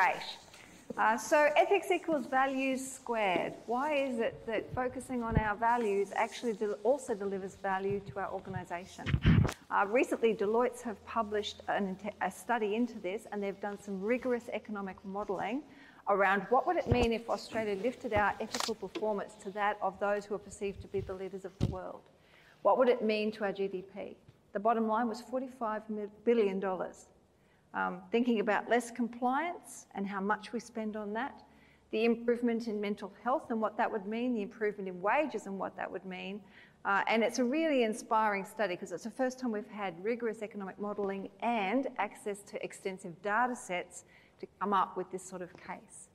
Great. Uh, so ethics equals values squared. Why is it that focusing on our values actually de- also delivers value to our organisation? Uh, recently, Deloitte have published an, a study into this, and they've done some rigorous economic modelling around what would it mean if Australia lifted our ethical performance to that of those who are perceived to be the leaders of the world. What would it mean to our GDP? The bottom line was $45 billion. Um, thinking about less compliance and how much we spend on that, the improvement in mental health and what that would mean, the improvement in wages and what that would mean. Uh, and it's a really inspiring study because it's the first time we've had rigorous economic modelling and access to extensive data sets to come up with this sort of case.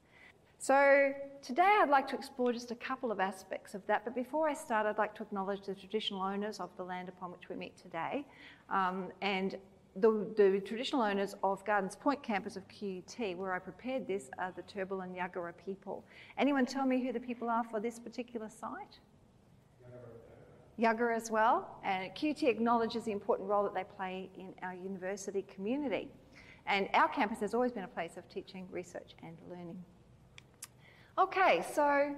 So today I'd like to explore just a couple of aspects of that, but before I start, I'd like to acknowledge the traditional owners of the land upon which we meet today, um, and the, the, traditional owners of Gardens Point campus of QUT, where I prepared this, are the Turrbal and Yagara people. Anyone tell me who the people are for this particular site? Yagara as well, and QUT acknowledges the important role that they play in our university community. And our campus has always been a place of teaching, research, and learning. Okay, so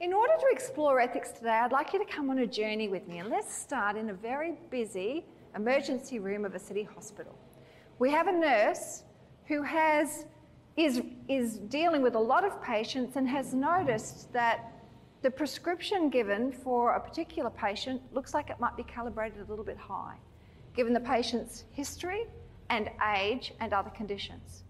in order to explore ethics today, I'd like you to come on a journey with me, and let's start in a very busy emergency room of a city hospital. We have a nurse who has is, is dealing with a lot of patients and has noticed that the prescription given for a particular patient looks like it might be calibrated a little bit high, given the patient's history and age and other conditions.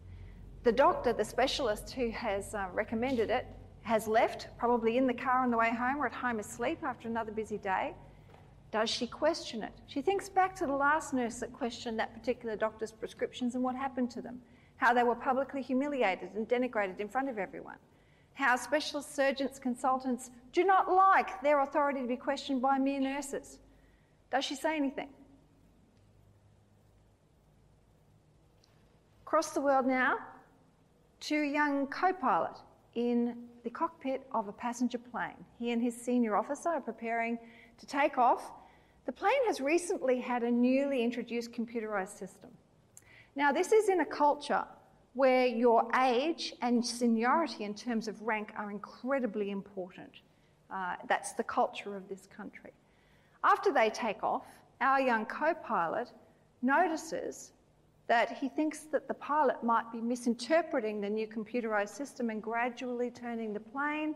The doctor, the specialist who has uh, recommended it, has left, probably in the car on the way home or at home asleep after another busy day. Does she question it? She thinks back to the last nurse that questioned that particular doctor's prescriptions and what happened to them, how they were publicly humiliated and denigrated in front of everyone, how specialist surgeons, consultants do not like their authority to be questioned by mere nurses. Does she say anything? Across the world now to young co pilot in the cockpit of a passenger plane. He and his senior officer are preparing to take off. The plane has recently had a newly introduced computerized system. Now, this is in a culture where your age and seniority in terms of rank are incredibly important. Uh, that's the culture of this country. After they take off, our young co pilot notices that he thinks that the pilot might be misinterpreting the new computerized system and gradually turning the plane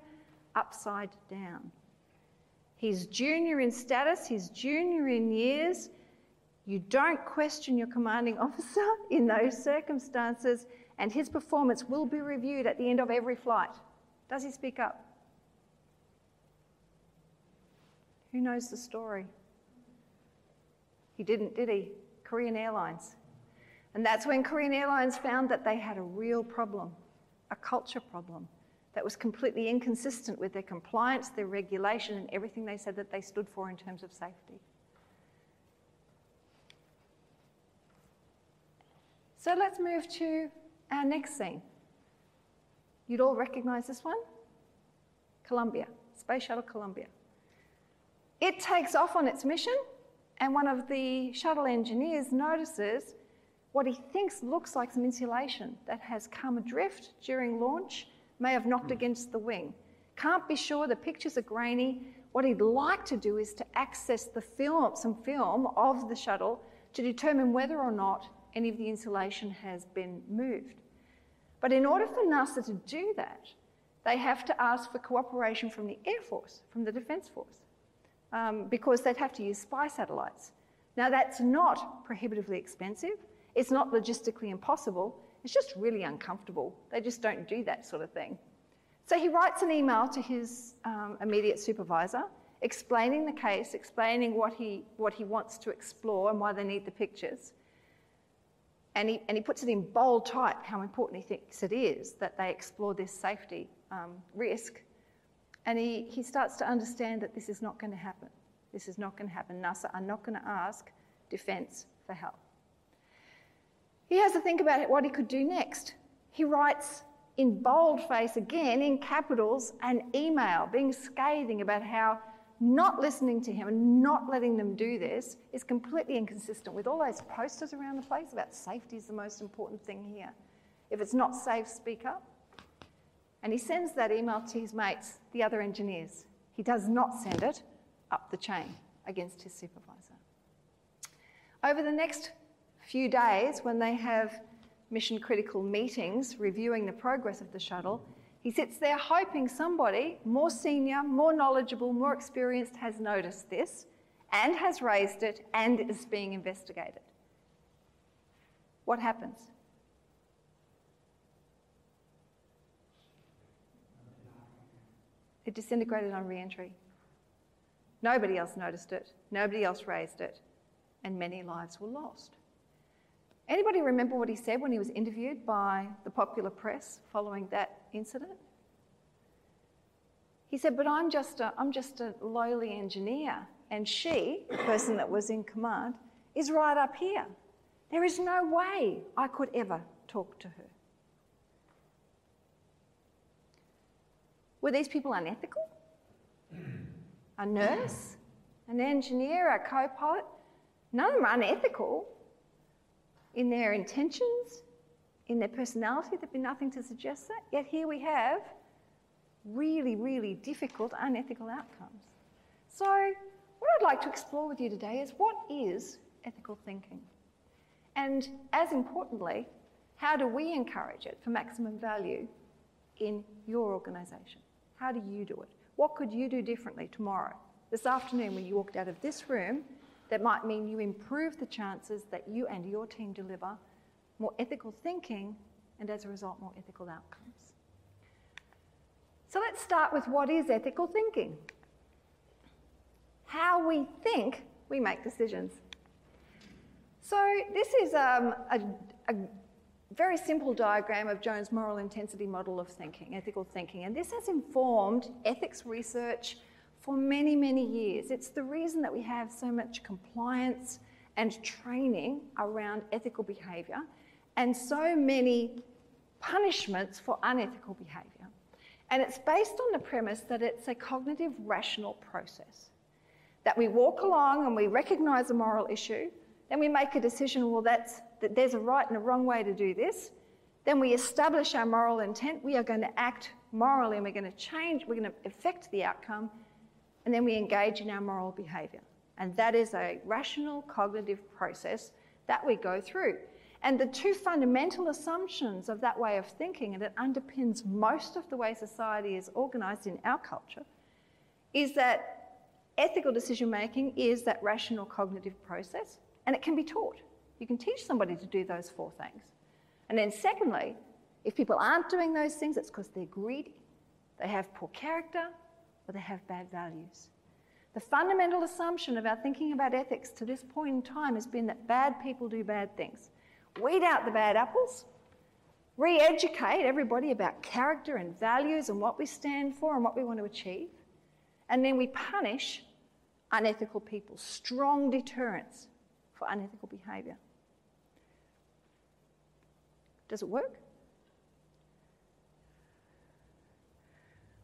upside down. He's junior in status, he's junior in years. You don't question your commanding officer in those circumstances, and his performance will be reviewed at the end of every flight. Does he speak up? Who knows the story? He didn't, did he? Korean Airlines. And that's when Korean Airlines found that they had a real problem, a culture problem that was completely inconsistent with their compliance, their regulation, and everything they said that they stood for in terms of safety. So let's move to our next scene. You'd all recognize this one? Columbia, Space Shuttle Columbia. It takes off on its mission, and one of the shuttle engineers notices what he thinks looks like some insulation that has come adrift during launch, may have knocked against the wing. Can't be sure, the pictures are grainy. What he'd like to do is to access the film, some film of the shuttle to determine whether or not any of the insulation has been moved. But in order for NASA to do that, they have to ask for cooperation from the Air Force, from the Defence Force, um, because they'd have to use spy satellites. Now, that's not prohibitively expensive. It's not logistically impossible, it's just really uncomfortable. They just don't do that sort of thing. So he writes an email to his um, immediate supervisor explaining the case, explaining what he, what he wants to explore and why they need the pictures. And he, and he puts it in bold type how important he thinks it is that they explore this safety um, risk. And he, he starts to understand that this is not going to happen. This is not going to happen. NASA are not going to ask defence for help. He has to think about what he could do next. He writes in boldface again, in capitals, an email being scathing about how not listening to him and not letting them do this is completely inconsistent with all those posters around the place about safety is the most important thing here. If it's not safe, speak up. And he sends that email to his mates, the other engineers. He does not send it up the chain against his supervisor. Over the next few days, when they have mission critical meetings reviewing the progress of the shuttle, he sits there hoping somebody more senior, more knowledgeable, more experienced has noticed this and has raised it and is being investigated. What happens? It disintegrated on re entry. Nobody else noticed it, nobody else raised it, and many lives were lost. Anybody remember what he said when he was interviewed by the popular press following that incident? He said, But I'm just a, I'm just a lowly engineer, and she, the person that was in command, is right up here. There is no way I could ever talk to her. Were these people unethical? A nurse, an engineer, a co pilot? None of them are unethical in their intentions, in their personality. There'd be nothing to suggest that. Yet here we have really, really difficult, unethical outcomes. So, what I'd like to explore with you today is what is ethical thinking? And as importantly, how do we encourage it for maximum value in your organisation? How do you do it? What could you do differently tomorrow, this afternoon, when you walked out of this room that might mean you improve the chances that you and your team deliver more ethical thinking and as a result, more ethical outcomes? So let's start with what is ethical thinking? How we think we make decisions. So this is um, a, a very simple diagram of Jones' moral intensity model of thinking, ethical thinking. And this has informed ethics research for many, many years. It's the reason that we have so much compliance and training around ethical behaviour and so many punishments for unethical behaviour. And it's based on the premise that it's a cognitive rational process. That we walk along and we recognise a moral issue, then we make a decision, well, that's, that there's a right and a wrong way to do this. Then we establish our moral intent. We are going to act morally and we're going to change, we're going to affect the outcome. And then we engage in our moral behaviour. And that is a rational cognitive process that we go through. And the two fundamental assumptions of that way of thinking, and it underpins most of the way society is organised in our culture, is that ethical decision making is that rational cognitive process and it can be taught. You can teach somebody to do those four things. And then, secondly, if people aren't doing those things, it's because they're greedy, they have poor character, or they have bad values. The fundamental assumption of our thinking about ethics to this point in time has been that bad people do bad things. Weed out the bad apples, re educate everybody about character and values and what we stand for and what we want to achieve, and then we punish unethical people. Strong deterrence for unethical behaviour. Does it work?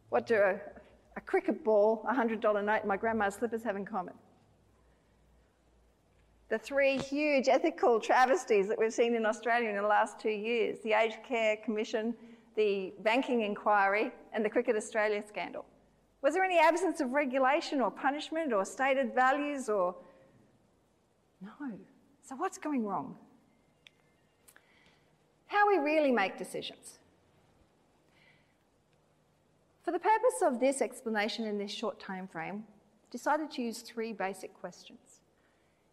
What do cricket ball, a $100 note, and my grandma's slippers have in common? The three huge ethical travesties that we've seen in Australia in the last two years the Aged Care Commission, the banking inquiry, and the Cricket Australia scandal. Was there any absence of regulation or punishment or stated values or no. So, what's going wrong? How we really make decisions. For the purpose of this explanation in this short time frame, decided to use three basic questions.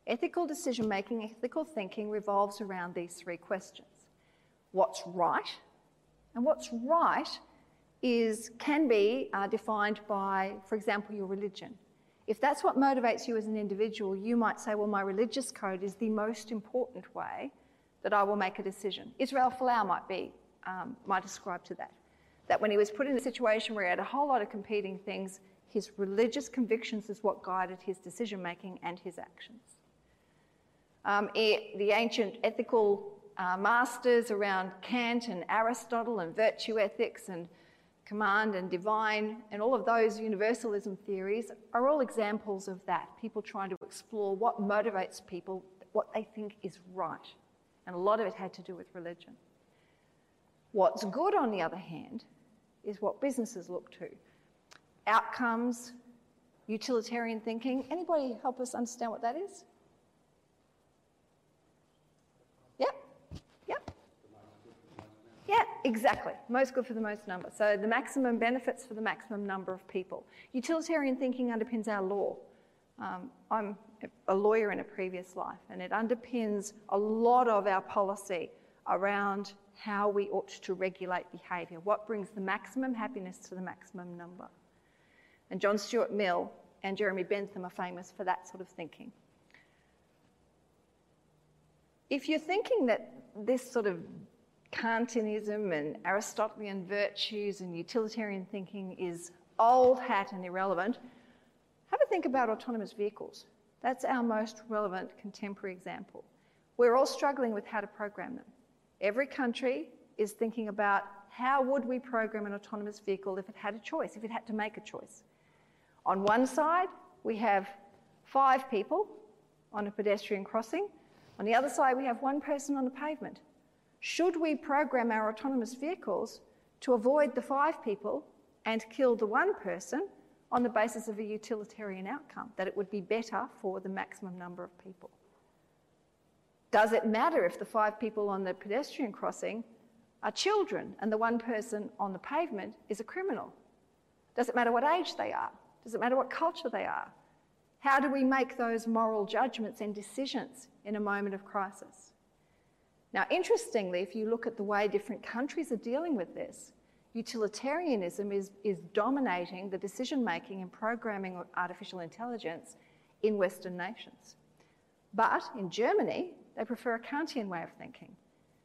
Ethical decision making, ethical thinking revolves around these three questions. What's right? And what's right is can be uh, defined by, for example, your religion. If that's what motivates you as an individual, you might say, well, my religious code is the most important way that I will make a decision. Israel Folau might be, um, might ascribe to that. That when he was put in a situation where he had a whole lot of competing things, his religious convictions is what guided his decision making and his actions. Um, it, the ancient ethical uh, masters around Kant and Aristotle and virtue ethics and command and divine, and all of those universalism theories are all examples of that. People trying to explore what motivates people, what they think is right. And a lot of it had to do with religion. What's good, on the other hand, is what businesses look to. Outcomes, utilitarian thinking. Anybody help us understand what that is? Yep, yep. Yeah, exactly. Most good for the most number. So the maximum benefits for the maximum number of people. Utilitarian thinking underpins our law. Um, I'm a lawyer in a previous life, and it underpins a lot of our policy around how we ought to regulate behaviour, what brings the maximum happiness to the maximum number. And John Stuart Mill and Jeremy Bentham are famous for that sort of thinking. If you're thinking that this sort of Kantianism and Aristotelian virtues and utilitarian thinking is old hat and irrelevant, have a think about autonomous vehicles. That's our most relevant contemporary example. We're all struggling with how to program them. Every country is thinking about how would we program an autonomous vehicle if it had a choice, if it had to make a choice. On one side, we have five people on a pedestrian crossing. On the other side, we have one person on the pavement. Should we program our autonomous vehicles to avoid the five people and kill the one person on the basis of a utilitarian outcome, that it would be better for the maximum number of people? Does it matter if the five people on the pedestrian crossing are children and the one person on the pavement is a criminal? Does it matter what age they are? Does it matter what culture they are? How do we make those moral judgments and decisions in a moment of crisis? Now, interestingly, if you look at the way different countries are dealing with this, utilitarianism is, is dominating the decision making and programming of artificial intelligence in Western nations. But in Germany, they prefer a Kantian way of thinking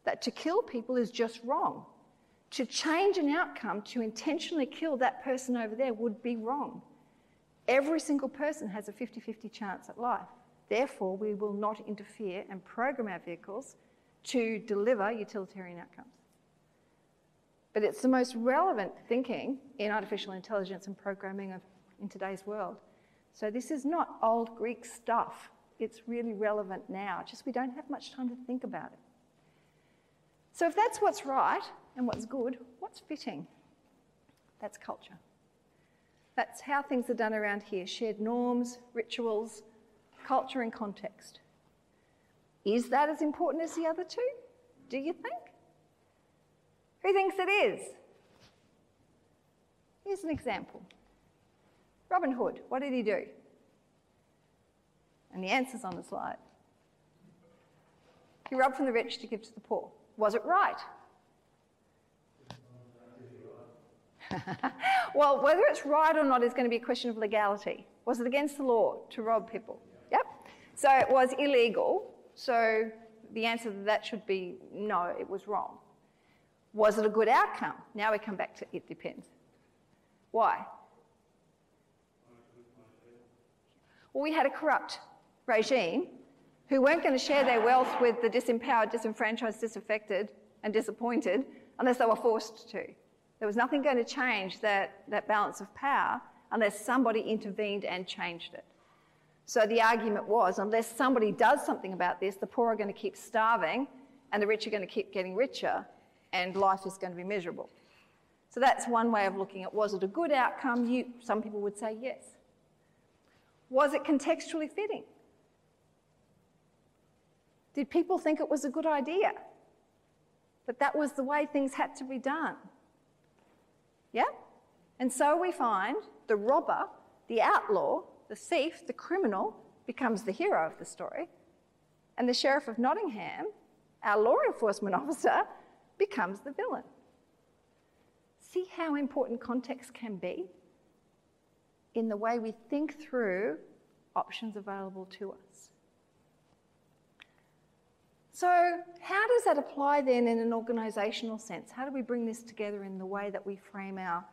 that to kill people is just wrong. To change an outcome to intentionally kill that person over there would be wrong. Every single person has a 50 50 chance at life. Therefore, we will not interfere and program our vehicles to deliver utilitarian outcomes. But it's the most relevant thinking in artificial intelligence and programming of, in today's world. So, this is not old Greek stuff it's really relevant now, just we don't have much time to think about it. So, if that's what's right and what's good, what's fitting? That's culture. That's how things are done around here shared norms, rituals, culture, and context. Is that as important as the other two? Do you think? Who thinks it is? Here's an example Robin Hood, what did he do? And the answer's on the slide. He robbed from the rich to give to the poor. Was it right? well, whether it's right or not is going to be a question of legality. Was it against the law to rob people? Yep. So it was illegal. So the answer to that should be no, it was wrong. Was it a good outcome? Now we come back to it depends. Why? Well, we had a corrupt regime who weren't going to share their wealth with the disempowered, disenfranchised, disaffected, and disappointed unless they were forced to. There was nothing going to change that, that balance of power unless somebody intervened and changed it. So the argument was unless somebody does something about this, the poor are going to keep starving and the rich are going to keep getting richer and life is going to be miserable. So that's one way of looking at was it a good outcome? You, some people would say yes. Was it contextually fitting? Did people think it was a good idea? That that was the way things had to be done? Yeah? And so we find the robber, the outlaw, the thief, the criminal becomes the hero of the story. And the Sheriff of Nottingham, our law enforcement officer, becomes the villain. See how important context can be in the way we think through options available to us. So, how does that apply then in an organisational sense? How do we bring this together in the way that we frame our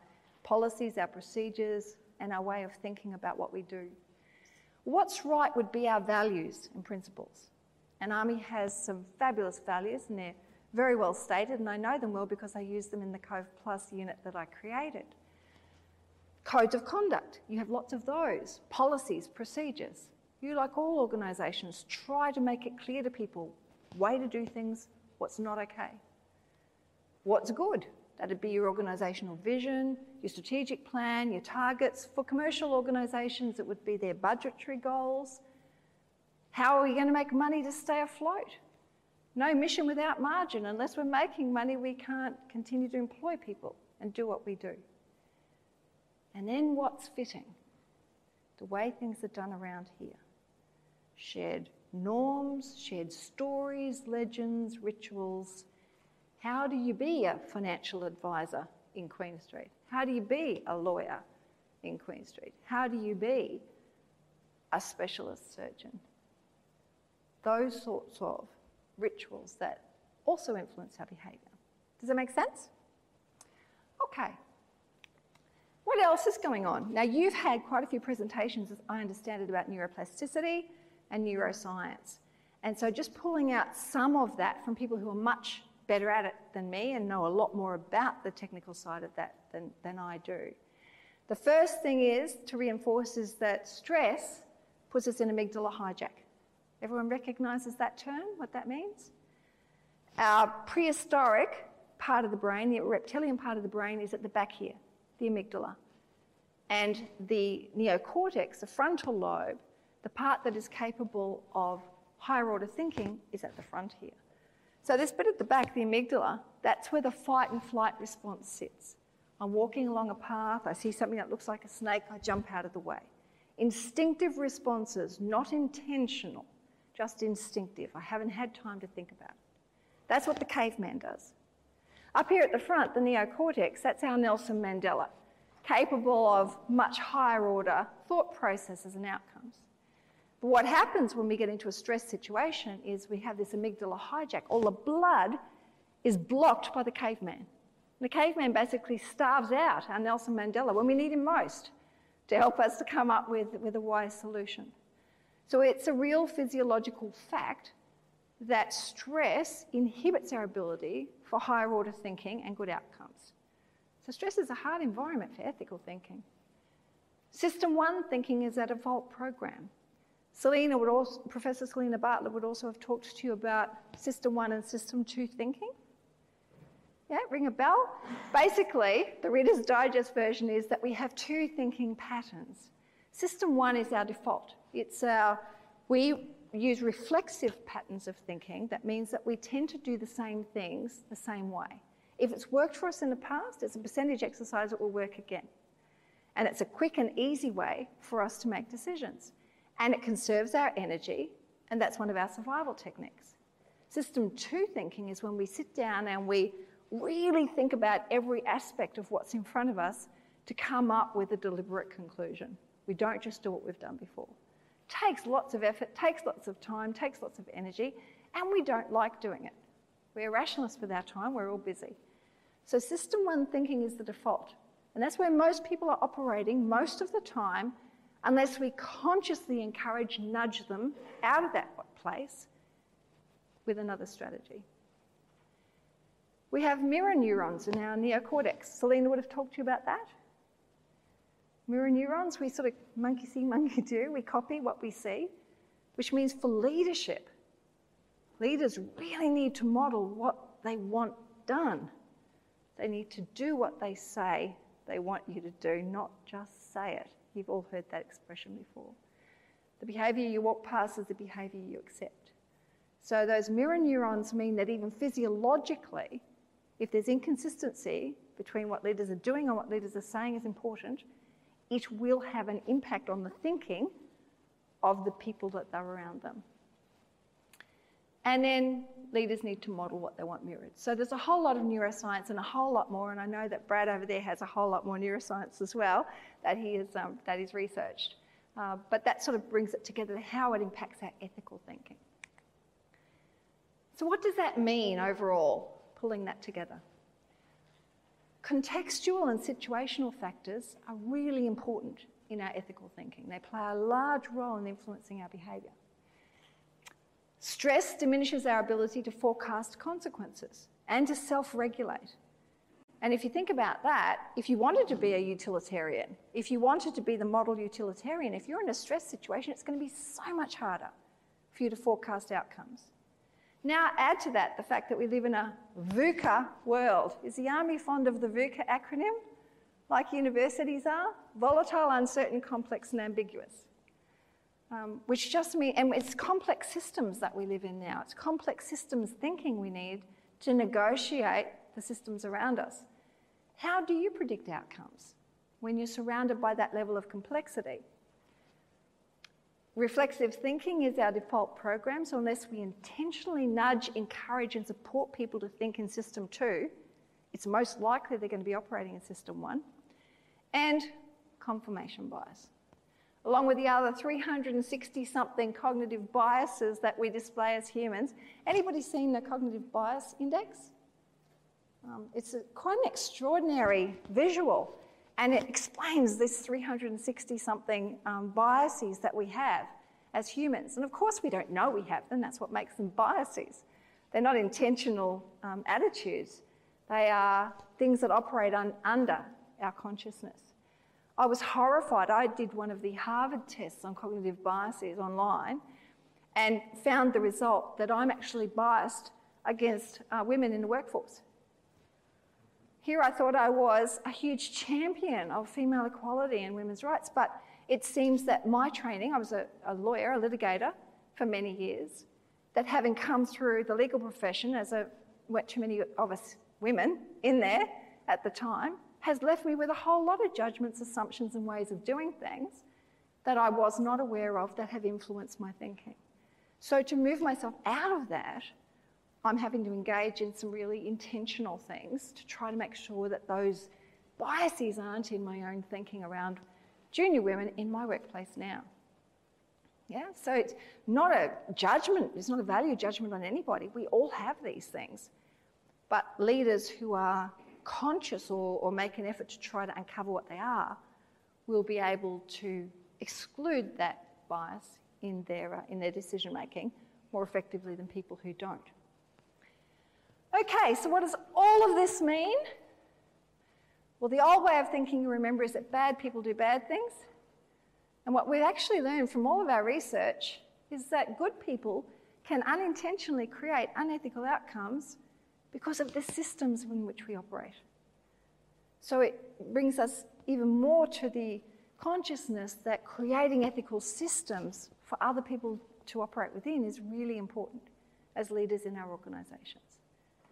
policies, our procedures, and our way of thinking about what we do? What's right would be our values and principles. An army has some fabulous values, and they're very well stated, and I know them well because I use them in the Cove Plus unit that I created. Codes of conduct, you have lots of those. Policies, procedures. You, like all organisations, try to make it clear to people way to do things, what's not okay. what's good. That'd be your organisational vision, your strategic plan, your targets. For commercial organisations, it would be their budgetary goals. How are we going to make money to stay afloat? No mission without margin. Unless we're making money, we can't continue to employ people and do what we do. And then what's fitting? The way things are done around here. Shared norms, shared stories, legends, rituals. How do you be a financial advisor in Queen Street? How do you be a lawyer in Queen Street? How do you be a specialist surgeon? Those sorts of rituals that also influence our behaviour. Does that make sense? Okay. What else is going on? Now, you've had quite a few presentations, as I understand it, about neuroplasticity and neuroscience. And so, just pulling out some of that from people who are much better at it than me and know a lot more about the technical side of that than, than I do. The first thing is to reinforce is that stress puts us in amygdala hijack. Everyone recognises that term, what that means? Our prehistoric part of the brain, the reptilian part of the brain, is at the back here, the amygdala. And the neocortex, the frontal lobe, the part that is capable of higher order thinking, is at the front here. So, this bit at the back, the amygdala, that's where the fight and flight response sits. I'm walking along a path, I see something that looks like a snake, I jump out of the way. Instinctive responses, not intentional, just instinctive. I haven't had time to think about it. That's what the caveman does. Up here at the front, the neocortex, that's our Nelson Mandela, capable of much higher order thought processes and outcomes. But what happens when we get into a stress situation is we have this amygdala hijack. All the blood is blocked by the caveman. The caveman basically starves out our Nelson Mandela when we need him most to help us to come up with, with a wise solution. So it's a real physiological fact that stress inhibits our ability for higher order thinking and good outcomes. So, stress is a hard environment for ethical thinking. System one thinking is a default program. Selena would also, Professor Selena Bartlett would also have talked to you about system one and system two thinking. Yeah, ring a bell? Basically, the Reader's Digest version is that we have two thinking patterns. System one is our default. It's our, we use reflexive patterns of thinking. That means that we tend to do the same things the same way. If it's worked for us in the past, it's a percentage exercise that will work again. And it's a quick and easy way for us to make decisions. And it conserves our energy, and that's one of our survival techniques. System two thinking is when we sit down and we really think about every aspect of what's in front of us to come up with a deliberate conclusion. We don't just do what we've done before takes lots of effort, takes lots of time, takes lots of energy, and we don't like doing it. We're rationalists with our time, we're all busy. So, system one thinking is the default. And that's where most people are operating most of the time, unless we consciously encourage, nudge them out of that place with another strategy. We have mirror neurons in our neocortex. Selena would have talked to you about that. Mirror neurons, we sort of monkey see, monkey do. We copy what we see, which means for leadership, leaders really need to model what they want done. They need to do what they say they want you to do, not just say it. You've all heard that expression before. The behaviour you walk past is the behaviour you accept. So those mirror neurons mean that even physiologically, if there's inconsistency between what leaders are doing and what leaders are saying is important, it will have an impact on the thinking of the people that are around them. And then leaders need to model what they want mirrored. So there's a whole lot of neuroscience and a whole lot more, and I know that Brad over there has a whole lot more neuroscience as well that he has um, that is researched. Uh, but that sort of brings it together how it impacts our ethical thinking. So what does that mean overall, pulling that together? Contextual and situational factors are really important in our ethical thinking. They play a large role in influencing our behaviour. Stress diminishes our ability to forecast consequences and to self regulate. And if you think about that, if you wanted to be a utilitarian, if you wanted to be the model utilitarian, if you're in a stress situation, it's going to be so much harder for you to forecast outcomes. Now, add to that the fact that we live in a VUCA world. Is the Army fond of the VUCA acronym, like universities are? Volatile, uncertain, complex, and ambiguous. Um, which just means, and it's complex systems that we live in now. It's complex systems thinking we need to negotiate the systems around us. How do you predict outcomes when you're surrounded by that level of complexity? Reflexive thinking is our default program, so unless we intentionally nudge, encourage, and support people to think in system two, it's most likely they're going to be operating in system one. And confirmation bias. Along with the other 360 something cognitive biases that we display as humans. Anybody seen the cognitive bias index? Um, it's a, quite an extraordinary visual. And it explains this 360 something um, biases that we have as humans. And of course, we don't know we have them, that's what makes them biases. They're not intentional um, attitudes, they are things that operate un- under our consciousness. I was horrified. I did one of the Harvard tests on cognitive biases online and found the result that I'm actually biased against uh, women in the workforce. Here I thought I was a huge champion of female equality and women's rights, but it seems that my training, I was a, a lawyer, a litigator for many years, that having come through the legal profession as a, what too many of us women in there at the time, has left me with a whole lot of judgments, assumptions, and ways of doing things that I was not aware of that have influenced my thinking. So to move myself out of that I'm having to engage in some really intentional things to try to make sure that those biases aren't in my own thinking around junior women in my workplace now. Yeah, so it's not a judgment, it's not a value judgment on anybody. We all have these things. But leaders who are conscious or, or make an effort to try to uncover what they are will be able to exclude that bias in their, uh, in their decision making more effectively than people who don't. Okay, so what does all of this mean? Well, the old way of thinking, you remember, is that bad people do bad things. And what we've actually learned from all of our research is that good people can unintentionally create unethical outcomes because of the systems in which we operate. So it brings us even more to the consciousness that creating ethical systems for other people to operate within is really important as leaders in our organisations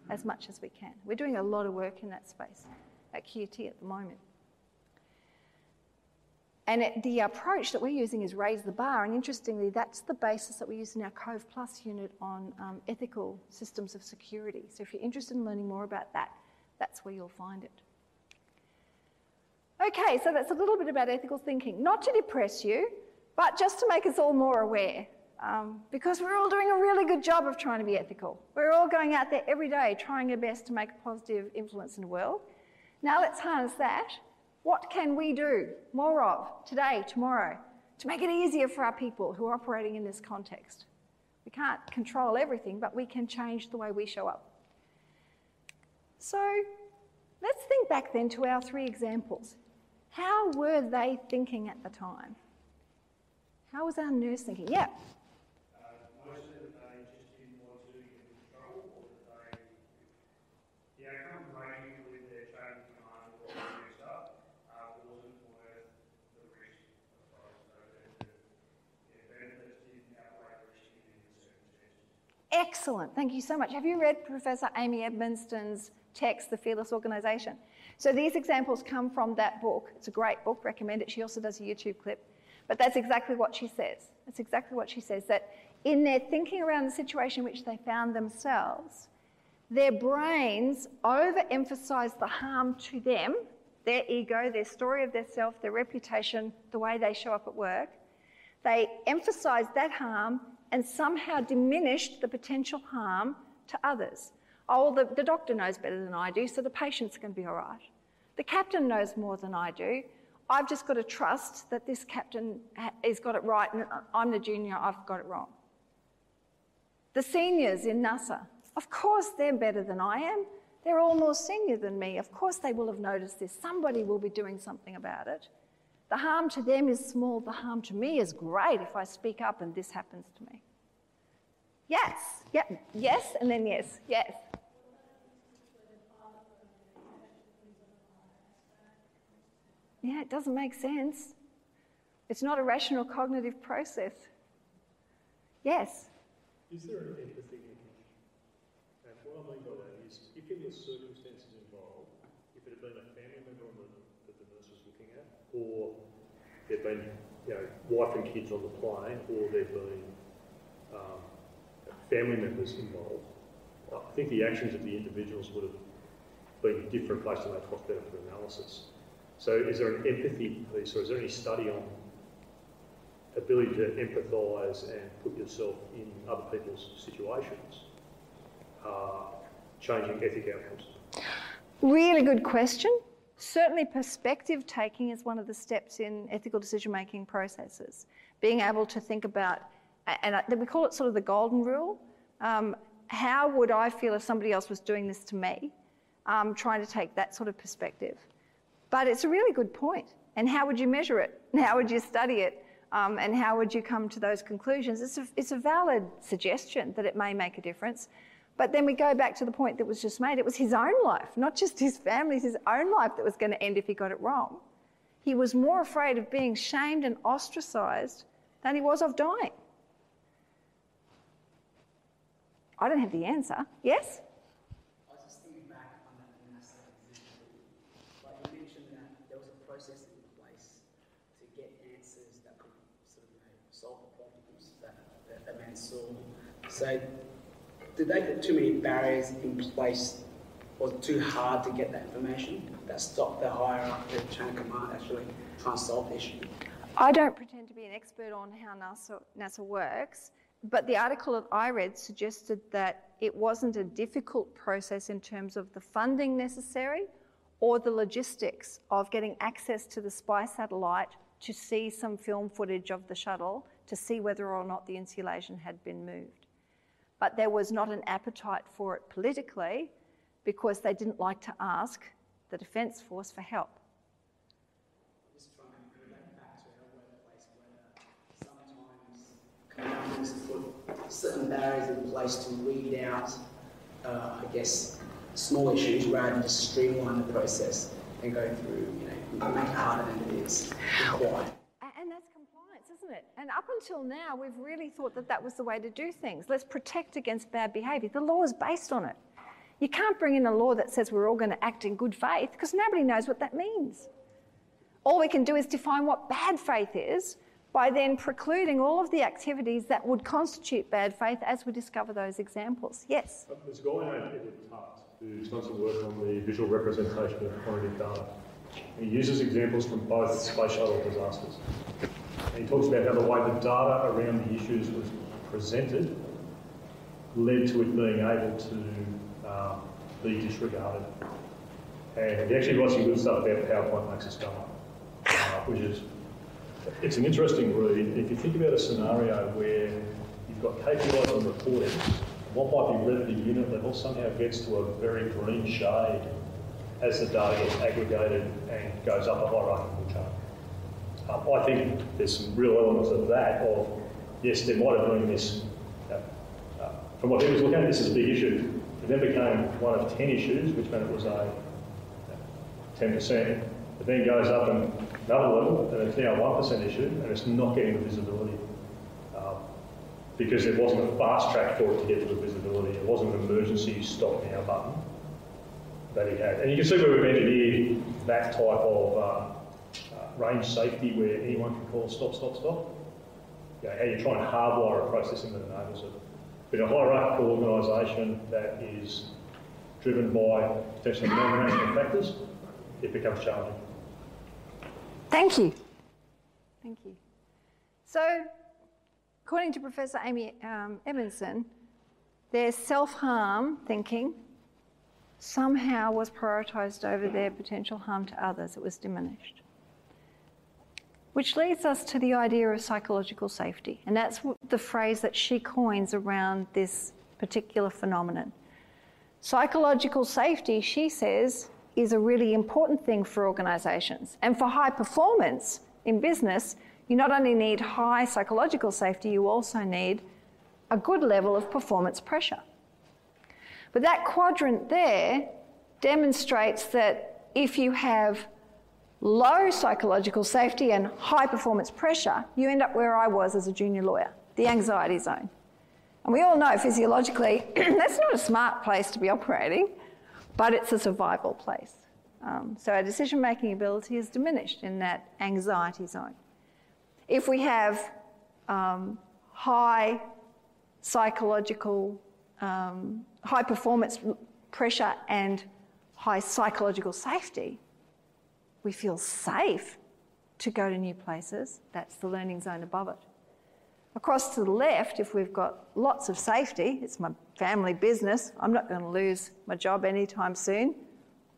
as much as we can. We're doing a lot of work in that space at QUT at the moment. And it, the approach that we're using is raise the bar, and interestingly, that's the basis that we use in our Cove Plus unit on um, ethical systems of security. So if you're interested in learning more about that, that's where you'll find it. Okay, so that's a little bit about ethical thinking. Not to depress you, but just to make us all more aware um, because we're all doing a really good job of trying to be ethical. We're all going out there every day trying our best to make a positive influence in the world. Now let's harness that. What can we do more of today, tomorrow, to make it easier for our people who are operating in this context? We can't control everything, but we can change the way we show up. So let's think back then to our three examples. How were they thinking at the time? How was our nurse thinking? Yeah, Excellent. Thank you so much. Have you read Professor Amy Edmondson's text, The Fearless Organisation? So these examples come from that book. It's a great book, recommend it. She also does a YouTube clip. But that's exactly what she says. That's exactly what she says that in their thinking around the situation in which they found themselves, their brains overemphasize the harm to them, their ego, their story of their self, their reputation, the way they show up at work. They emphasize that harm and somehow diminished the potential harm to others. Oh, the, the doctor knows better than I do, so the patient's going to be all right. The captain knows more than I do. I've just got to trust that this captain has got it right and I'm the junior, I've got it wrong. The seniors in NASA, of course they're better than I am. They're all more senior than me. Of course they will have noticed this. Somebody will be doing something about it. The harm to them is small, the harm to me is great if I speak up and this happens to me. Yes, yep, yes, and then yes, yes. Yeah, it doesn't make sense. It's not a rational cognitive process. Yes? Is there an empathy linkage? And what I mean by that is, if in the circumstances involved, if it had been a family member that the nurse was looking at, or there'd been, you know, wife and kids on the plane, or they've been um, family members involved, I think the actions of the individuals would have been different based on that cost benefit analysis. So is there an empathy piece, or is there any study on ability to empathise and put yourself in other people's situations, uh, changing ethic outcomes? Really good question. Certainly, perspective taking is one of the steps in ethical decision making processes. Being able to think about, and we call it sort of the golden rule. Um, how would I feel if somebody else was doing this to me? Um, trying to take that sort of perspective. But it's a really good point. And how would you measure it? And how would you study it? Um, and how would you come to those conclusions? It's a, it's a valid suggestion that it may make a difference. But then we go back to the point that was just made. It was his own life, not just his family's, his own life that was going to end if he got it wrong. He was more afraid of being shamed and ostracized than he was of dying. I don't have the answer. Yes? So did they put too many barriers in place or too hard to get that information that stopped the higher up the chain of command actually trying to solve the issue? I don't pretend to be an expert on how NASA, NASA works, but the article that I read suggested that it wasn't a difficult process in terms of the funding necessary or the logistics of getting access to the spy satellite to see some film footage of the shuttle to see whether or not the insulation had been moved but there was not an appetite for it politically because they didn't like to ask the Defence Force for help. Commanders put certain barriers in place to weed out, uh, I guess, small issues rather than just streamline the process and go through, you know, make it harder than it is required? And up until now, we've really thought that that was the way to do things. Let's protect against bad behaviour. The law is based on it. You can't bring in a law that says we're all going to act in good faith because nobody knows what that means. All we can do is define what bad faith is by then precluding all of the activities that would constitute bad faith as we discover those examples. Yes? Done some work on the visual representation of data. He uses examples from both space shuttle disasters. And he talks about how the way the data around the issues was presented led to it being able to um, be disregarded. And he actually writes some good stuff about PowerPoint makes us dumber, uh, which is, it's an interesting red. If you think about a scenario where you've got KPIs and reporting, what might be read at the unit level somehow gets to a very green shade as the data gets aggregated and goes up a hierarchical chart. Um, I think there's some real elements of that of, yes, there might have been this, uh, uh, from what he was looking at, this is a big issue. It then became one of 10 issues, which meant it was a 10%. It then goes up another level, and it's now a 1% issue, and it's not getting the visibility. Um, because there wasn't a fast track for it to get to the visibility. It wasn't an emergency stop now button that he had. And you can see where we've engineered that type of uh, range safety where anyone can call stop, stop, stop. You know, how you try and hardwire a process processing that enables it. But a hierarchical organisation that is driven by potentially non-management factors, it becomes challenging. Thank you. Thank you. So, according to Professor Amy um, Edmondson, their self-harm thinking somehow was prioritised over their potential harm to others. It was diminished. Which leads us to the idea of psychological safety. And that's the phrase that she coins around this particular phenomenon. Psychological safety, she says, is a really important thing for organisations. And for high performance in business, you not only need high psychological safety, you also need a a good level of performance pressure. But that quadrant there demonstrates that if you have low psychological safety and high performance pressure, you end up where I was as a junior lawyer, the anxiety zone. And we all know physiologically that's not a smart place to be operating, but it's a survival place. Um, so our decision making ability is diminished in that anxiety zone. If we have um, high psychological, um, high performance pressure and high psychological safety, we feel safe to go to new places. That's the learning zone above it. Across to the left, if we've got lots of safety, it's my family business, I'm not going to lose my job anytime soon,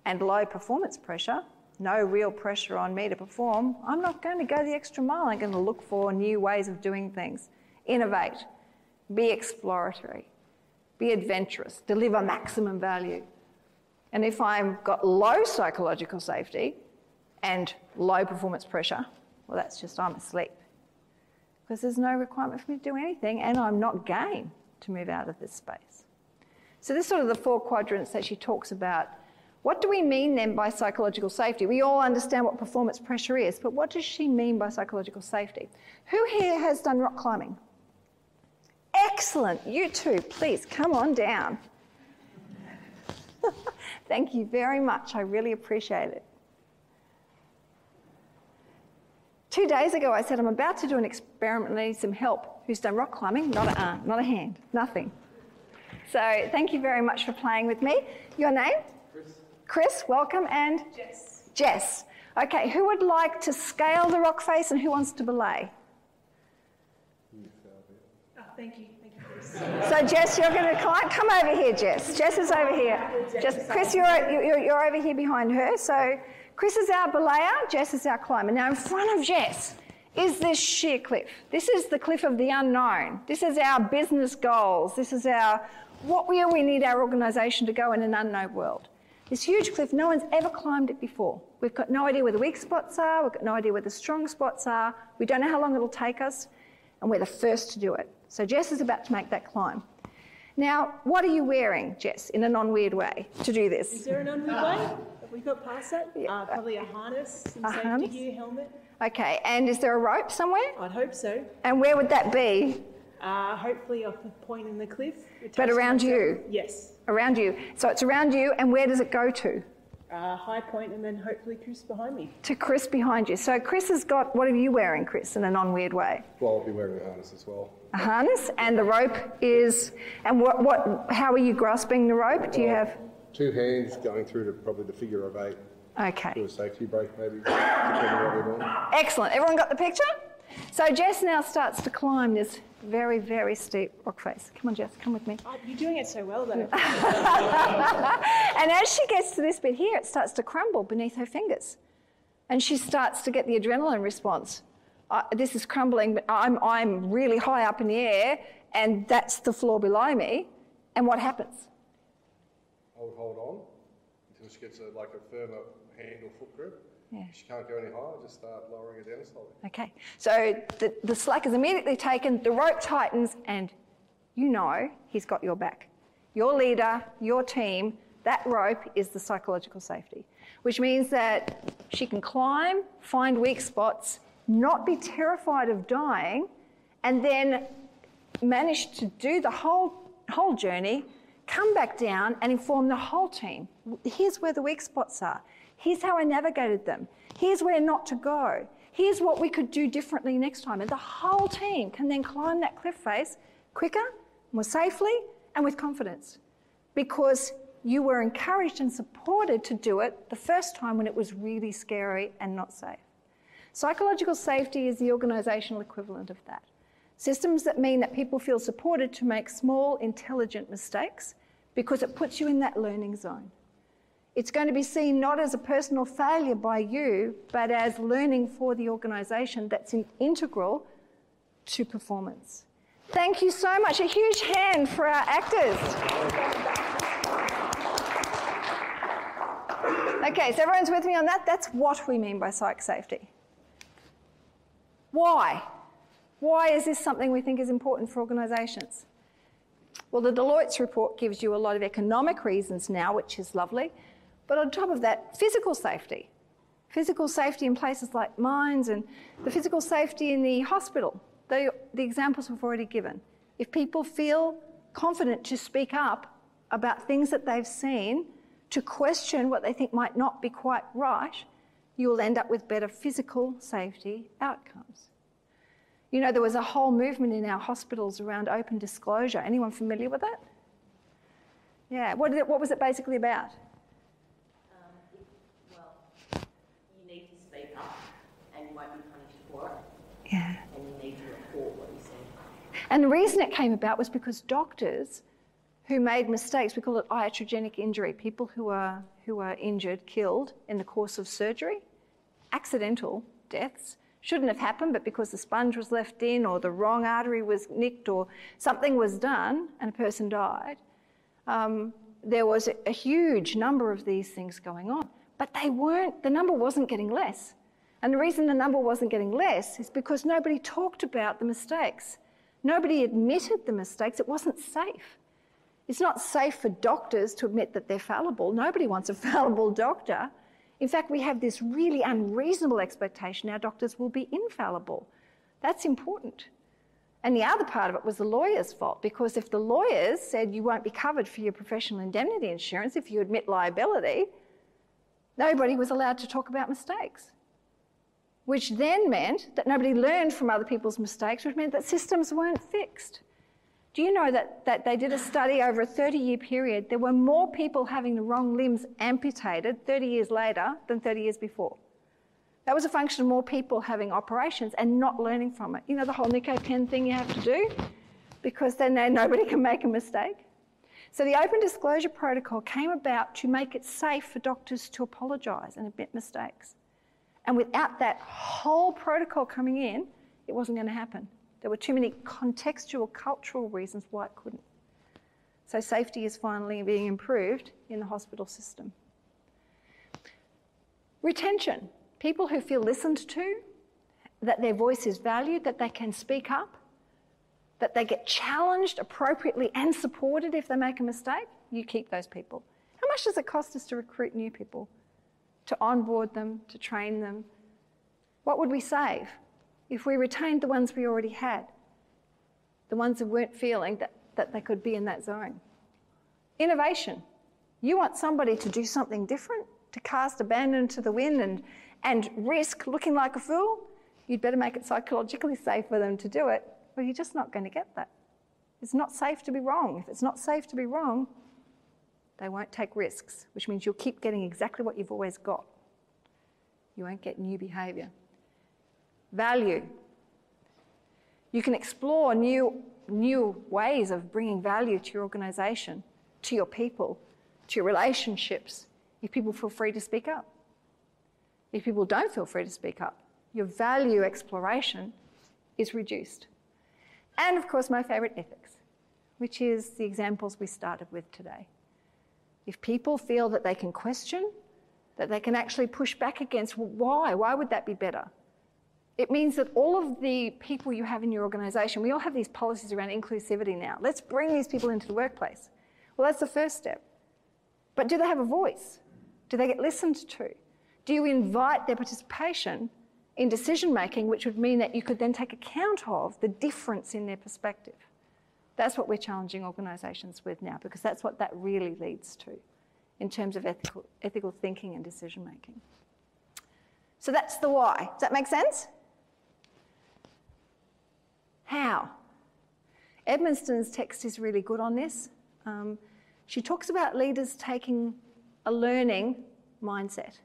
and low performance pressure, no real pressure on me to perform, I'm not going to go the extra mile. I'm going to look for new ways of doing things, innovate, be exploratory, be adventurous, deliver maximum value. And if I've got low psychological safety and low performance pressure, well, that's just I'm asleep because there's no requirement for me to do anything and I'm not game to move out of this space. So, this is sort of the four quadrants that she talks about. What do we mean then by psychological safety? We all understand what performance pressure is, but what does she mean by psychological safety? Who here has done rock climbing? Excellent. You too, please come on down. Thank you very much. I really appreciate it. Two days ago, I said, I'm about to do an experiment, I need some help. Who's done rock climbing? Not a arm, not a hand, nothing. So thank you very much for playing with me. Your name? Chris. Chris, welcome, and? Jess. Jess. Okay, who would like to scale the rock face and who wants to belay? Thank you. Thank you. So Jess, you're going to climb. Come over here, Jess. Jess is over here. Just Chris, you're, you're, you're over here behind her. So Chris is our belayer, Jess is our climber. Now, in front of Jess is this sheer cliff. This is the cliff of the unknown. This is our business goals. This is our what where we need our organisation to go in an unknown world. This huge cliff, no one's ever climbed it before. We've got no idea where the weak spots are, we've got no idea where the strong spots are, we don't know how long it'll take us, and we're the first to do it. So Jess is about to make that climb. Now, what are you wearing, Jess, in a non weird way to do this? Is there a non weird way? Have we got past that? Yeah. Uh, probably a harness, some A safety harness? gear, helmet. Okay, and is there a rope somewhere? I'd hope so. And where would that be? Uh, hopefully off the point in the cliff. But around you? Yes. Around you. So it's around you, and where does it go to? Uh, high point and then hopefully Chris behind me. To Chris behind you. So Chris has got, what are you wearing, Chris, in a non weird way? Well, I'll be wearing a harness as well. A harness, and the rope is, and what, what, how are you grasping the rope? Do you uh, have, Two hands going through to probably the figure of eight. Okay. Do okay. a safety break maybe, depending what we're doing. Excellent. Everyone got the picture? So Jess now starts to climb this very, very steep rock face. Come on, Jess, come with me. Oh, you're doing it so well though. And as she gets to this bit here, it starts to crumble beneath her fingers. And she starts to get the adrenaline response. Uh, this is crumbling, but I'm, I'm really high up in the air, and that's the floor below me. And what happens? I would hold on until she gets a, like a firmer hand or foot grip. Yeah. She can't go any higher, just start lowering her down slowly. Okay, so the, the slack is immediately taken, the rope tightens, and you know he's got your back. Your leader, your team, that rope is the psychological safety, which means that she can climb, find weak spots, not be terrified of dying, and then manage to do the whole, whole journey, come back down and inform the whole team. Here's where the weak spots are. Here's how I navigated them. Here's where not to go. Here's what we could do differently next time. And the whole team can then climb that cliff face quicker, more safely, and with confidence because you were encouraged and supported to do it the first time when it was really scary and not safe. Psychological safety is the organisational equivalent of that. Systems that mean that people feel supported to make small, intelligent mistakes because it puts you in that learning zone. It's going to be seen not as a personal failure by you, but as learning for the organisation that's in- integral to performance. Thank you so much. A huge hand for our actors. Okay, so everyone's with me on that? That's what we mean by psych safety. Why? Why is this something we think is important for organisations? Well, the Deloitte's report gives you a lot of economic reasons now, which is lovely. But on top of that, physical safety. Physical safety in places like mines and the physical safety in the hospital. The, the examples we've already given. If people feel confident to speak up about things that they've seen, to question what they think might not be quite right, you'll end up with better physical safety outcomes. You know, there was a whole movement in our hospitals around open disclosure. Anyone familiar with that? Yeah, what, it, what was it basically about? Um, if, well, you need to speak up and you won't be punished for it. Yeah. And you need to report what you see. And the reason it came about was because doctors who made mistakes, we call it iatrogenic injury, people who are, who are injured, killed in the course of surgery, accidental deaths, shouldn't have happened, but because the sponge was left in or the wrong artery was nicked or something was done and a person died, um, there was a, a huge number of these things going on. But they weren't, the number wasn't getting less. And the reason the number wasn't getting less is because nobody talked about the mistakes. Nobody admitted the mistakes. It wasn't safe. It's not safe for doctors to admit that they're fallible. Nobody wants a fallible doctor. In fact, we have this really unreasonable expectation our doctors will be infallible. That's important. And the other part of it was the lawyer's fault because if the lawyers said you won't be covered for your professional indemnity insurance if you admit liability, nobody was allowed to talk about mistakes. Which then meant that nobody learned from other people's mistakes, which meant that systems weren't fixed. Do you know that, that they did a study over a 30 year period? There were more people having the wrong limbs amputated 30 years later than 30 years before. That was a function of more people having operations and not learning from it. You know, the whole Nico-Pen thing you have to do because then nobody can make a mistake. So the open disclosure protocol came about to make it safe for doctors to apologise and admit mistakes. And without that whole protocol coming in, it wasn't going to happen. There were too many contextual, cultural reasons why it couldn't. So safety is finally being improved in the hospital system. Retention. People who feel listened to, that their voice is valued, that they can speak up, that they get challenged appropriately and supported if they make a mistake, you keep those people. How much does it cost us to recruit new people? To onboard them, to train them? What would we save? If we retained the ones we already had, the ones who weren't feeling that, that they could be in that zone. Innovation. You want somebody to do something different, to cast abandon to the wind and, and risk looking like a fool? You'd better make it psychologically safe for them to do it, or you're just not going to get that. It's not safe to be wrong. If it's not safe to be wrong, they won't take risks, which means you'll keep getting exactly what you've always got. You won't get new behaviour value. You can explore new, new ways of bringing value to your organisation, to your people, to your relationships, if people feel free to speak up. If people don't feel free to speak up, your value exploration is reduced. And of course, my favourite ethics, which is the examples we started with today. If people feel that they can question, that they can actually push back against, well, why? Why would that be better? It means that all of the people you have in your organisation, we all have these policies around inclusivity now. Let's bring these people into the workplace. Well, that's the first step. But do they have a voice? Do they get listened to? Do you invite their participation in decision making, which would mean that you could then take account of the difference in their perspective? That's what we're challenging organisations with now, because that's what that really leads to in terms of ethical, ethical thinking and decision making. So that's the why. Does that make sense? How? Edmondson's text is really good on this. Um, she talks about leaders taking a learning mindset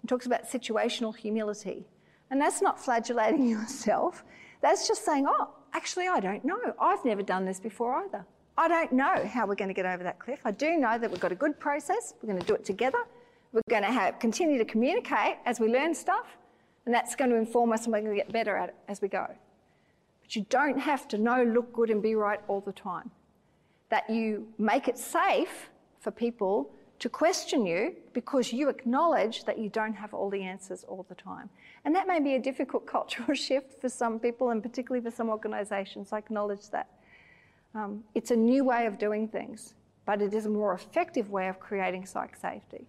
and talks about situational humility. And that's not flagellating yourself, that's just saying, oh, actually, I don't know. I've never done this before either. I don't know how we're going to get over that cliff. I do know that we've got a good process, we're going to do it together. We're going to have, continue to communicate as we learn stuff, and that's going to inform us and we're going to get better at it as we go. But you don't have to know, look good, and be right all the time. That you make it safe for people to question you because you acknowledge that you don't have all the answers all the time. And that may be a difficult cultural shift for some people and particularly for some organisations. I acknowledge that. Um, it's a new way of doing things, but it is a more effective way of creating psych safety.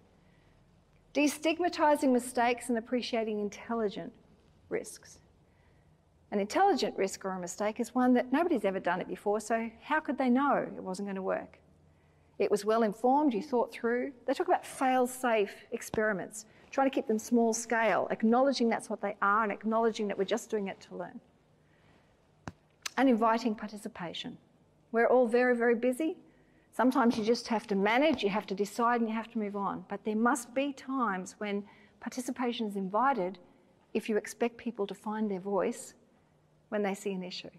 Destigmatizing mistakes and appreciating intelligent risks. An intelligent risk or a mistake is one that nobody's ever done it before, so how could they know it wasn't going to work? It was well informed, you thought through. They talk about fail safe experiments, trying to keep them small scale, acknowledging that's what they are and acknowledging that we're just doing it to learn. And inviting participation. We're all very, very busy. Sometimes you just have to manage, you have to decide, and you have to move on. But there must be times when participation is invited if you expect people to find their voice when they see an issue.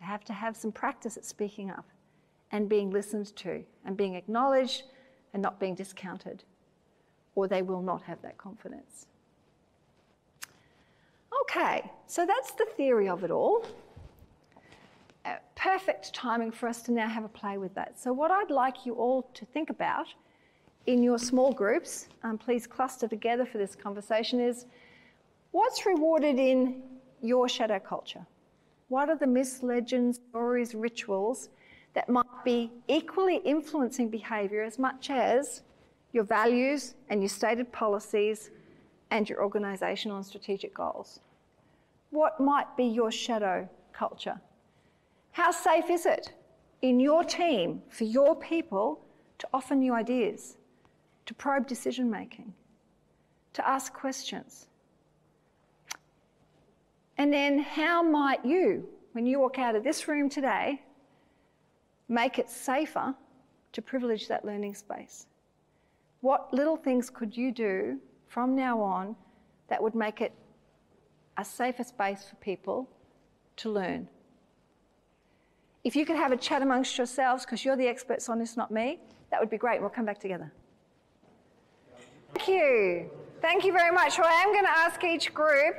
They have to have some practice at speaking up and being listened to and being acknowledged and not being discounted, or they will not have that confidence. Okay, so that's the theory of it all. Uh, perfect timing for us to now have a play with that. So, what I'd like you all to think about in your small groups, um, please cluster together for this conversation, is what's rewarded in your shadow culture? What are the myths, legends, stories, rituals that might be equally influencing behaviour as much as your values and your stated policies and your organisational and strategic goals? What might be your shadow culture? How safe is it in your team for your people to offer new ideas, to probe decision making, to ask questions? And then, how might you, when you walk out of this room today, make it safer to privilege that learning space? What little things could you do from now on that would make it a safer space for people to learn? If you could have a chat amongst yourselves, because you're the experts on this, not me, that would be great. We'll come back together. Thank you. Thank you very much. So I am going to ask each group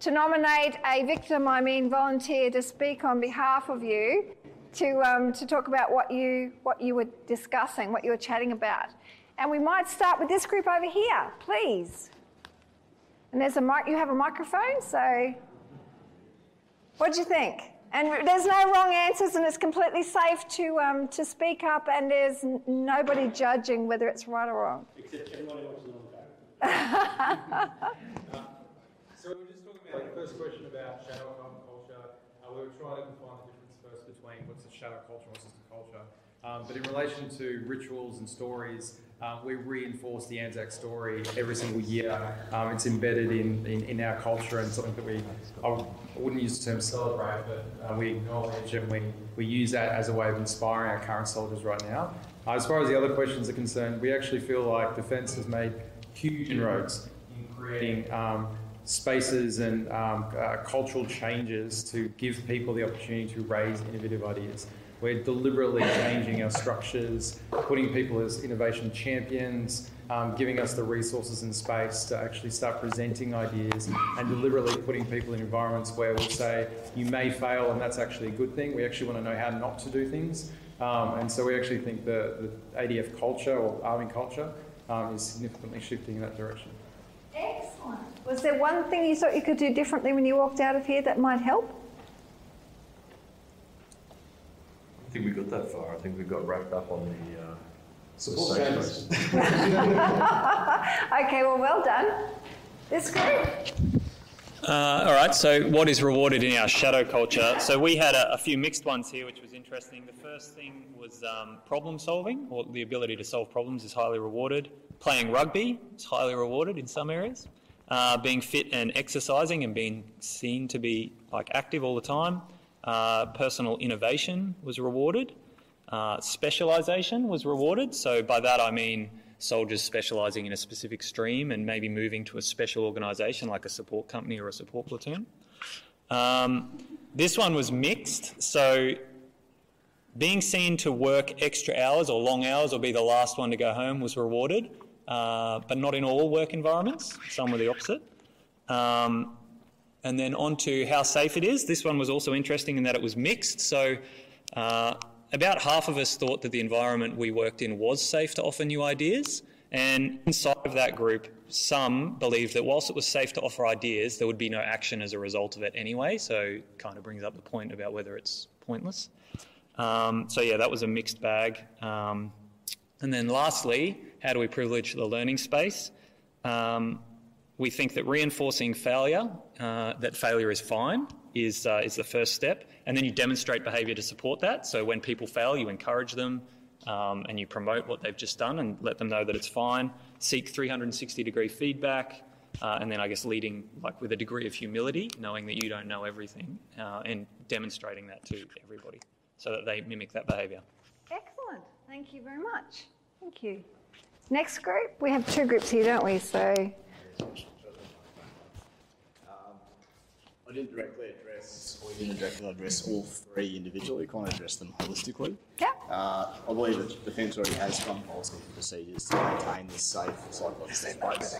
to nominate a victim, I mean volunteer, to speak on behalf of you to, um, to talk about what you, what you were discussing, what you were chatting about. And we might start with this group over here, please. And there's a mic, you have a microphone, so what do you think? And there's no wrong answers, and it's completely safe to, um, to speak up, and there's n- nobody judging whether it's right or wrong. Except anyone who watches on the So we were just about the first question about shadow culture. Uh, we were trying to define the difference first between what's a shadow culture and what's a culture. Um, but in relation to rituals and stories, um, we reinforce the Anzac story every single year. Um, it's embedded in, in, in, our culture and something that we, I wouldn't use the term celebrate, but uh, we acknowledge and we, we use that as a way of inspiring our current soldiers right now. Uh, as far as the other questions are concerned, we actually feel like Defence has made huge inroads in creating um, spaces and um, uh, cultural changes to give people the opportunity to raise innovative ideas. We're deliberately changing our structures, putting people as innovation champions, um, giving us the resources and space to actually start presenting ideas, and deliberately putting people in environments where we'll say, you may fail, and that's actually a good thing. We actually want to know how not to do things. Um, and so we actually think the, the ADF culture or army culture um, is significantly shifting in that direction. Excellent. Was there one thing you thought you could do differently when you walked out of here that might help? I think we got that far. I think we got wrapped up on the uh, support chains. okay, well, well done. This group. Uh, all right, so what is rewarded in our shadow culture? So we had a, a few mixed ones here, which was interesting. The first thing was um, problem solving, or the ability to solve problems is highly rewarded. Playing rugby is highly rewarded in some areas. Uh, being fit and exercising and being seen to be like active all the time. Uh, personal innovation was rewarded. Uh, specialisation was rewarded. So by that I mean soldiers specialising in a specific stream and maybe moving to a special organisation like a support company or a support platoon. Um, this one was mixed. So being seen to work extra hours or long hours or be the last one to go home was rewarded, uh, but not in all work environments. Some were the opposite. Um, and then on to how safe it is. This one was also interesting in that it was mixed. So uh, about half of us thought that the environment we worked in was safe to offer new ideas. And inside of that group, some believed that whilst it was safe to offer ideas, there would be no action as a result of it anyway. So kind of brings up the point about whether it's pointless. Um, so yeah, that was a mixed bag. Um, and then lastly, how do we privilege the learning space? Um, we think that reinforcing failure, uh, that failure is fine, is, uh, is the first step. And then you demonstrate behaviour to support that. So when people fail, you encourage them um, and you promote what they've just done and let them know that it's fine. Seek 360 degree feedback. Uh, and then I guess leading like with a degree of humility, knowing that you don't know everything, uh, and demonstrating that to everybody, so that they mimic that behaviour. Excellent. Thank you very much. Thank you. Next group, we have two groups here, don't we? So, I didn't directly address, or you didn't directly address all three individually, you kind of address them holistically. yeah. Uh, I believe that Defence already has strong policies and procedures to maintain this safe psychological space.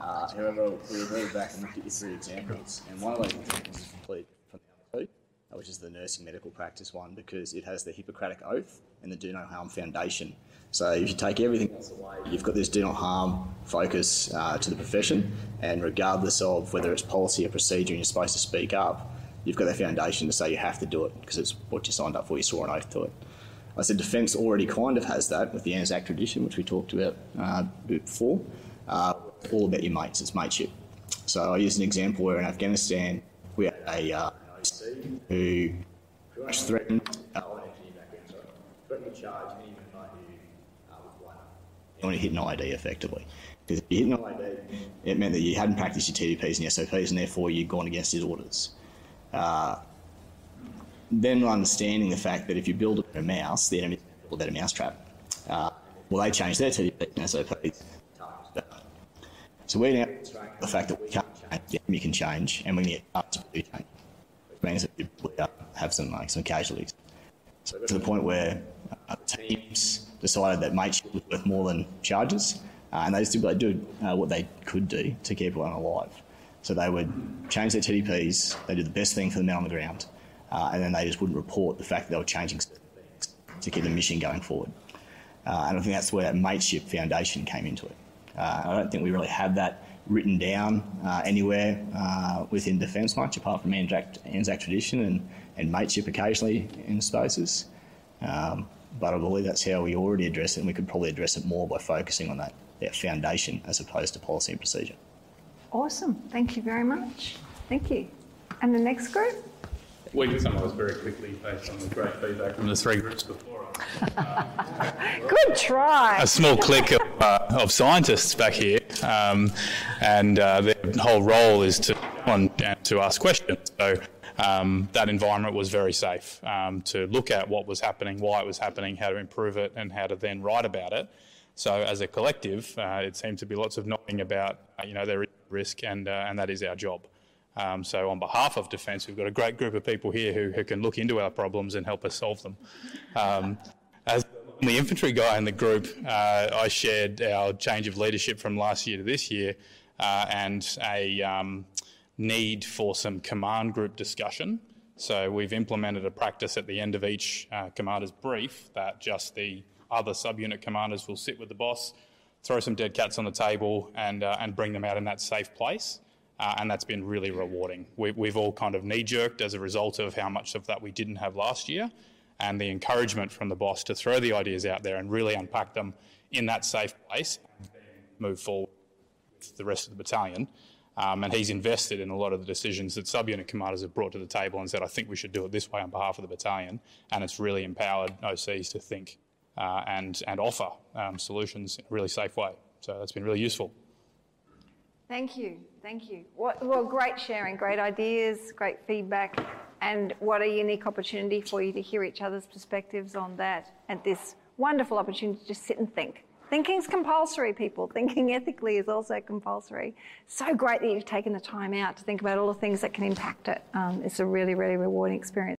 Uh, however, we reverted back and look at your three examples, and one of those examples is complete from the other two, uh, which is the nursing medical practice one, because it has the Hippocratic Oath and the Do No Harm Foundation. So if you take everything else away, you've got this do no harm focus uh, to the profession, and regardless of whether it's policy or procedure and you're supposed to speak up, you've got that foundation to say you have to do it because it's what you signed up for, you swore an oath to it. I said defence already kind of has that with the Anzac tradition, which we talked about uh, before. Uh, all about your mates, it's mateship. So I use an example where in Afghanistan we had a uh, who threatened, charge who uh, was one when he hit an IED effectively. Because if you hit an IED, it meant that you hadn't practiced your TTPs and your SOPs, and therefore you'd gone against his orders. Uh, then understanding the fact that if you build a better mouse, the enemy build a better mousetrap. Uh, well, they changed their TTP and SOPs. So we're now the fact that we can't change, the enemy can change, and we need to do change. Which means that we uh, have some, like, some casualties. So to the point where uh, teams decided that mateship was worth more than charges, uh, and they just did what they, do, uh, what they could do to keep everyone alive. So they would change their TTPs, they did the best thing for the men on the ground, uh, and then they just wouldn't report the fact that they were changing to keep the mission going forward. Uh, and I think that's where that mateship foundation came into it. Uh, I don't think we really have that written down anywhere within defence much, apart from Anzac, Anzac tradition and, and mateship occasionally in spaces. Um, but I believe that's how we already address it, and we could probably address it more by focusing on that, that foundation as opposed to policy and procedure. Awesome. Thank you very much. Thank you. And the next group? We can summarise very quickly based on the great feedback from the three groups before us. Good try. a small clique of, uh, of scientists back here, um, and uh, their whole role is to on and to ask questions. So um, that environment was very safe um, to look at what was happening, why it was happening, how to improve it, and how to then write about it. So as a collective, uh, it seemed to be lots of nodding about, uh, you know, there is risk, and uh, and that is our job. Um, so on behalf of Defence, we've got a great group of people here who, who can look into our problems and help us solve them. Um, as the infantry guy in the group, uh, I shared our change of leadership from last year to this year uh, and a um, need for some command group discussion. So we've implemented a practice at the end of each uh, commander's brief that just the other subunit commanders will sit with the boss, throw some dead cats on the table, and, uh, and bring them out in that safe place. Uh, and that's been really rewarding. We, we've all kind of knee jerked as a result of how much of that we didn't have last year, and the encouragement from the boss to throw the ideas out there and really unpack them in that safe place move forward with the rest of the battalion. Um, and he's invested in a lot of the decisions that subunit commanders have brought to the table and said, I think we should do it this way on behalf of the battalion. And it's really empowered OCs to think uh, and, and offer um, solutions in a really safe way. So that's been really useful. Thank you. Thank you. What, well, great sharing, great ideas, great feedback, and what a unique opportunity for you to hear each other's perspectives on that and this wonderful opportunity to sit and think. Thinking's compulsory, people. Thinking ethically is also compulsory. So great that you've taken the time out to think about all the things that can impact it. Um, it's a really, really rewarding experience.